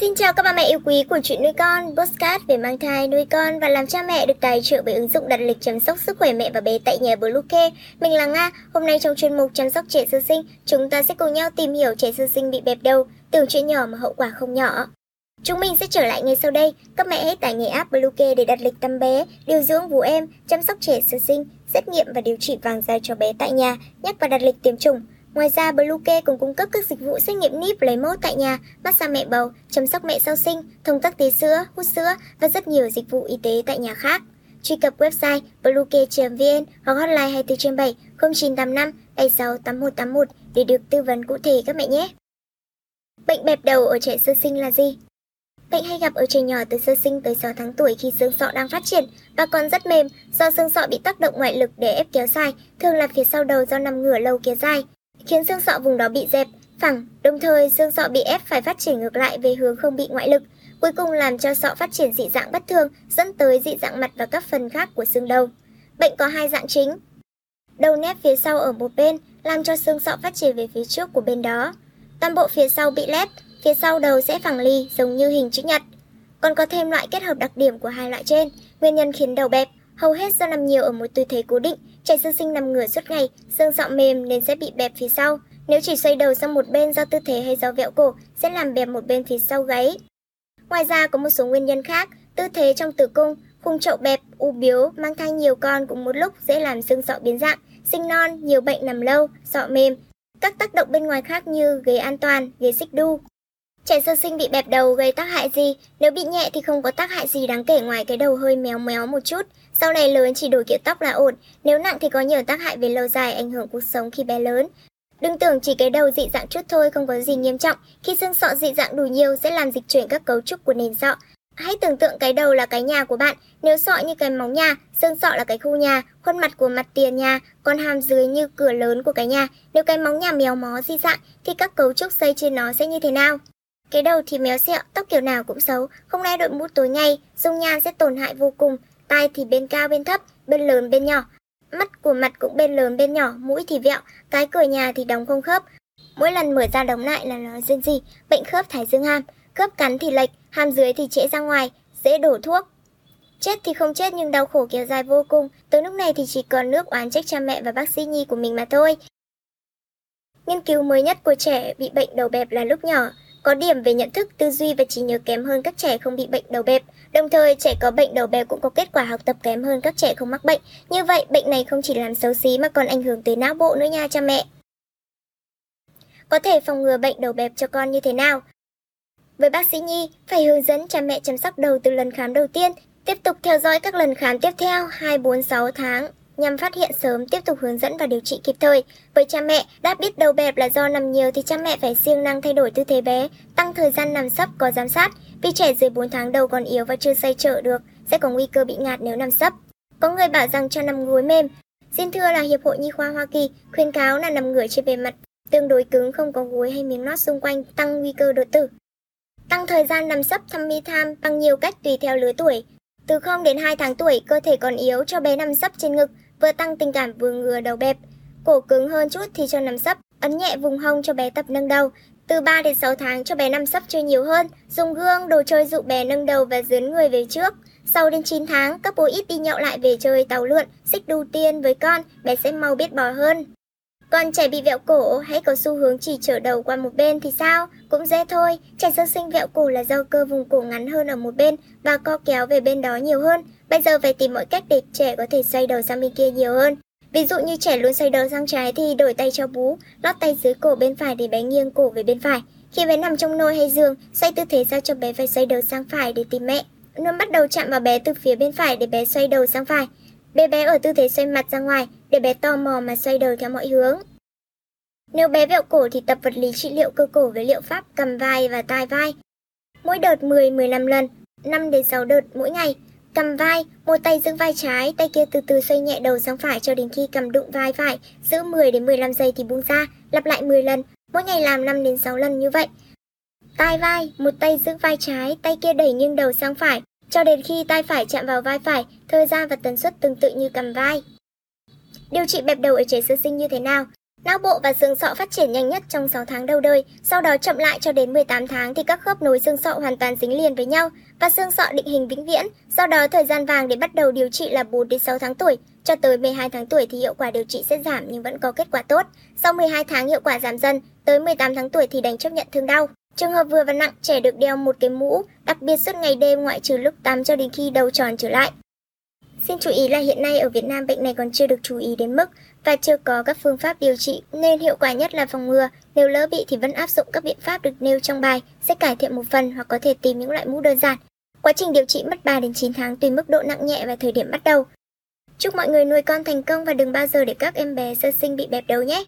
Xin chào các bà mẹ yêu quý của chuyện nuôi con, postcard về mang thai, nuôi con và làm cha mẹ được tài trợ bởi ứng dụng đặt lịch chăm sóc sức khỏe mẹ và bé tại nhà Bluecare. Mình là Nga, hôm nay trong chuyên mục chăm sóc trẻ sơ sinh, chúng ta sẽ cùng nhau tìm hiểu trẻ sơ sinh bị bẹp đầu, tưởng chuyện nhỏ mà hậu quả không nhỏ. Chúng mình sẽ trở lại ngay sau đây. Các mẹ hãy tải ngay app Bluecare để đặt lịch tắm bé, điều dưỡng vú em, chăm sóc trẻ sơ sinh, xét nghiệm và điều trị vàng da cho bé tại nhà, nhắc và đặt lịch tiêm chủng. Ngoài ra, Bluecare cũng cung cấp các dịch vụ xét nghiệm níp lấy mẫu tại nhà, massage mẹ bầu, chăm sóc mẹ sau sinh, thông tắc tế sữa, hút sữa và rất nhiều dịch vụ y tế tại nhà khác. Truy cập website bluecare.vn hoặc hotline 24 trên 7 0985 76 8181 để được tư vấn cụ thể các mẹ nhé. Bệnh bẹp đầu ở trẻ sơ sinh là gì? Bệnh hay gặp ở trẻ nhỏ từ sơ sinh tới 6 tháng tuổi khi xương sọ đang phát triển và còn rất mềm do xương sọ bị tác động ngoại lực để ép kéo dài, thường là phía sau đầu do nằm ngửa lâu kéo dài khiến xương sọ vùng đó bị dẹp, phẳng, đồng thời xương sọ bị ép phải phát triển ngược lại về hướng không bị ngoại lực, cuối cùng làm cho sọ phát triển dị dạng bất thường, dẫn tới dị dạng mặt và các phần khác của xương đầu. Bệnh có hai dạng chính. Đầu nếp phía sau ở một bên làm cho xương sọ phát triển về phía trước của bên đó. Toàn bộ phía sau bị lép, phía sau đầu sẽ phẳng lì giống như hình chữ nhật. Còn có thêm loại kết hợp đặc điểm của hai loại trên, nguyên nhân khiến đầu bẹp, hầu hết do nằm nhiều ở một tư thế cố định, Trẻ sơ sinh nằm ngửa suốt ngày, xương sọ mềm nên sẽ bị bẹp phía sau. Nếu chỉ xoay đầu sang một bên do tư thế hay do vẹo cổ, sẽ làm bẹp một bên phía sau gáy. Ngoài ra có một số nguyên nhân khác, tư thế trong tử cung, khung chậu bẹp, u biếu, mang thai nhiều con cũng một lúc dễ làm xương sọ biến dạng, sinh non, nhiều bệnh nằm lâu, sọ mềm. Các tác động bên ngoài khác như ghế an toàn, ghế xích đu, Trẻ sơ sinh bị bẹp đầu gây tác hại gì? Nếu bị nhẹ thì không có tác hại gì đáng kể ngoài cái đầu hơi méo méo một chút. Sau này lớn chỉ đổi kiểu tóc là ổn. Nếu nặng thì có nhiều tác hại về lâu dài ảnh hưởng cuộc sống khi bé lớn. Đừng tưởng chỉ cái đầu dị dạng chút thôi không có gì nghiêm trọng. Khi xương sọ dị dạng đủ nhiều sẽ làm dịch chuyển các cấu trúc của nền sọ. Hãy tưởng tượng cái đầu là cái nhà của bạn, nếu sọ như cái móng nhà, xương sọ là cái khu nhà, khuôn mặt của mặt tiền nhà, còn hàm dưới như cửa lớn của cái nhà. Nếu cái móng nhà méo mó dị dạng thì các cấu trúc xây trên nó sẽ như thế nào? Cái đầu thì méo xẹo, tóc kiểu nào cũng xấu, không ai đội mũ tối ngay, dung nhan sẽ tổn hại vô cùng, tai thì bên cao bên thấp, bên lớn bên nhỏ. Mắt của mặt cũng bên lớn bên nhỏ, mũi thì vẹo, cái cửa nhà thì đóng không khớp. Mỗi lần mở ra đóng lại là nó riêng gì, bệnh khớp thái dương hàm, khớp cắn thì lệch, hàm dưới thì trễ ra ngoài, dễ đổ thuốc. Chết thì không chết nhưng đau khổ kéo dài vô cùng, tới lúc này thì chỉ còn nước oán trách cha mẹ và bác sĩ nhi của mình mà thôi. Nghiên cứu mới nhất của trẻ bị bệnh đầu bẹp là lúc nhỏ, có điểm về nhận thức, tư duy và trí nhớ kém hơn các trẻ không bị bệnh đầu bẹp. Đồng thời, trẻ có bệnh đầu bẹp cũng có kết quả học tập kém hơn các trẻ không mắc bệnh. Như vậy, bệnh này không chỉ làm xấu xí mà còn ảnh hưởng tới não bộ nữa nha cha mẹ. Có thể phòng ngừa bệnh đầu bẹp cho con như thế nào? Với bác sĩ Nhi, phải hướng dẫn cha mẹ chăm sóc đầu từ lần khám đầu tiên, tiếp tục theo dõi các lần khám tiếp theo 2, 4, 6 tháng nhằm phát hiện sớm, tiếp tục hướng dẫn và điều trị kịp thời. Với cha mẹ, đã biết đầu bẹp là do nằm nhiều thì cha mẹ phải siêng năng thay đổi tư thế bé, tăng thời gian nằm sấp có giám sát. Vì trẻ dưới 4 tháng đầu còn yếu và chưa xoay trở được, sẽ có nguy cơ bị ngạt nếu nằm sấp. Có người bảo rằng cho nằm gối mềm. Xin thưa là Hiệp hội Nhi khoa Hoa Kỳ khuyên cáo là nằm ngửa trên bề mặt tương đối cứng không có gối hay miếng lót xung quanh tăng nguy cơ đột tử. Tăng thời gian nằm sấp thăm mi tham bằng nhiều cách tùy theo lứa tuổi. Từ 0 đến 2 tháng tuổi, cơ thể còn yếu cho bé nằm sấp trên ngực, vừa tăng tình cảm vừa ngừa đầu bẹp. Cổ cứng hơn chút thì cho nằm sấp, ấn nhẹ vùng hông cho bé tập nâng đầu. Từ 3 đến 6 tháng cho bé nằm sấp chơi nhiều hơn, dùng gương, đồ chơi dụ bé nâng đầu và dướn người về trước. Sau đến 9 tháng, các bố ít đi nhậu lại về chơi tàu lượn, xích đu tiên với con, bé sẽ mau biết bò hơn. Còn trẻ bị vẹo cổ hãy có xu hướng chỉ trở đầu qua một bên thì sao? Cũng dễ thôi, trẻ sơ sinh vẹo cổ là do cơ vùng cổ ngắn hơn ở một bên và co kéo về bên đó nhiều hơn. Bây giờ phải tìm mọi cách để trẻ có thể xoay đầu sang bên kia nhiều hơn. Ví dụ như trẻ luôn xoay đầu sang trái thì đổi tay cho bú, lót tay dưới cổ bên phải để bé nghiêng cổ về bên phải. Khi bé nằm trong nôi hay giường, xoay tư thế sao cho bé phải xoay đầu sang phải để tìm mẹ. Luôn bắt đầu chạm vào bé từ phía bên phải để bé xoay đầu sang phải. Bé bé ở tư thế xoay mặt ra ngoài, để bé tò mò mà xoay đầu theo mọi hướng. Nếu bé vẹo cổ thì tập vật lý trị liệu cơ cổ với liệu pháp cầm vai và tai vai. Mỗi đợt 10-15 lần, 5 đến 6 đợt mỗi ngày. Cầm vai, một tay giữ vai trái, tay kia từ từ xoay nhẹ đầu sang phải cho đến khi cầm đụng vai phải, giữ 10 đến 15 giây thì buông ra, lặp lại 10 lần, mỗi ngày làm 5 đến 6 lần như vậy. Tai vai, một tay giữ vai trái, tay kia đẩy nghiêng đầu sang phải, cho đến khi tay phải chạm vào vai phải, thời gian và tần suất tương tự như cầm vai. Điều trị bẹp đầu ở trẻ sơ sinh như thế nào? Não bộ và xương sọ phát triển nhanh nhất trong 6 tháng đầu đời, sau đó chậm lại cho đến 18 tháng thì các khớp nối xương sọ hoàn toàn dính liền với nhau và xương sọ định hình vĩnh viễn. Do đó thời gian vàng để bắt đầu điều trị là 4 đến 6 tháng tuổi, cho tới 12 tháng tuổi thì hiệu quả điều trị sẽ giảm nhưng vẫn có kết quả tốt. Sau 12 tháng hiệu quả giảm dần, tới 18 tháng tuổi thì đành chấp nhận thương đau. Trường hợp vừa và nặng, trẻ được đeo một cái mũ, đặc biệt suốt ngày đêm ngoại trừ lúc tắm cho đến khi đầu tròn trở lại. Xin chú ý là hiện nay ở Việt Nam bệnh này còn chưa được chú ý đến mức và chưa có các phương pháp điều trị, nên hiệu quả nhất là phòng ngừa. Nếu lỡ bị thì vẫn áp dụng các biện pháp được nêu trong bài, sẽ cải thiện một phần hoặc có thể tìm những loại mũ đơn giản. Quá trình điều trị mất 3 đến 9 tháng tùy mức độ nặng nhẹ và thời điểm bắt đầu. Chúc mọi người nuôi con thành công và đừng bao giờ để các em bé sơ sinh bị bẹp đầu nhé.